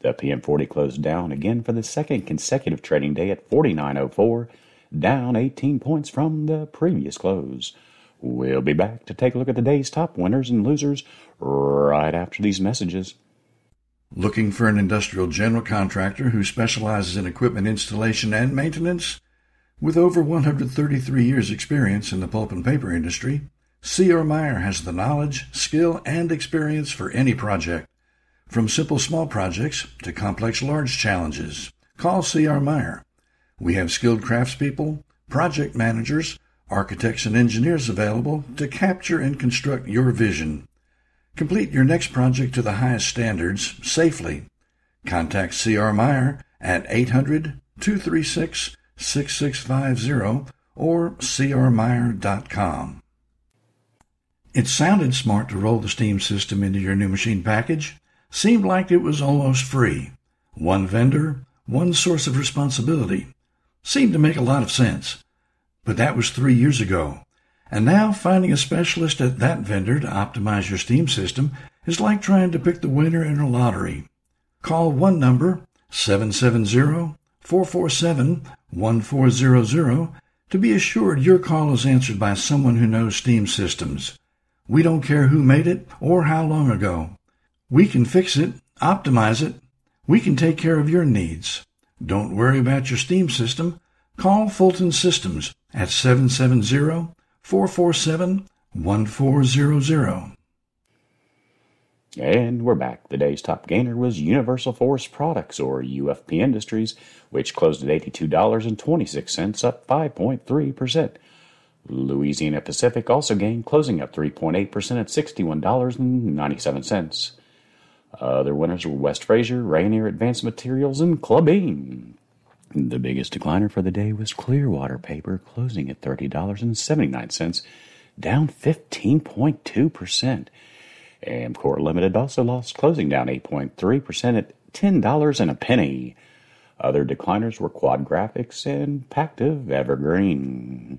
The PM40 closed down again for the second consecutive trading day at 49.04, down 18 points from the previous close. We'll be back to take a look at the day's top winners and losers right after these messages. Looking for an industrial general contractor who specializes in equipment installation and maintenance? With over 133 years' experience in the pulp and paper industry, C.R. Meyer has the knowledge, skill, and experience for any project. From simple small projects to complex large challenges, call C.R. Meyer. We have skilled craftspeople, project managers, architects, and engineers available to capture and construct your vision. Complete your next project to the highest standards safely. Contact C.R. Meyer at 800 236 6650 or crmeyer.com. It sounded smart to roll the steam system into your new machine package seemed like it was almost free. One vendor, one source of responsibility. Seemed to make a lot of sense. But that was three years ago. And now finding a specialist at that vendor to optimize your steam system is like trying to pick the winner in a lottery. Call one number, 770-447-1400, to be assured your call is answered by someone who knows steam systems. We don't care who made it or how long ago. We can fix it, optimize it. We can take care of your needs. Don't worry about your steam system. Call Fulton Systems at 770-447-1400. And we're back. The day's top gainer was Universal Forest Products, or UFP Industries, which closed at $82.26, up 5.3%. Louisiana Pacific also gained, closing up 3.8% at $61.97. Uh, Other winners were West Fraser, Rayonier Advanced Materials, and Klabin. The biggest decliner for the day was Clearwater Paper, closing at $30.79, down 15.2%. Amcor Limited also lost, closing down 8.3% at $10 and a penny. Other decliners were Quad Graphics and Pactiv Evergreen.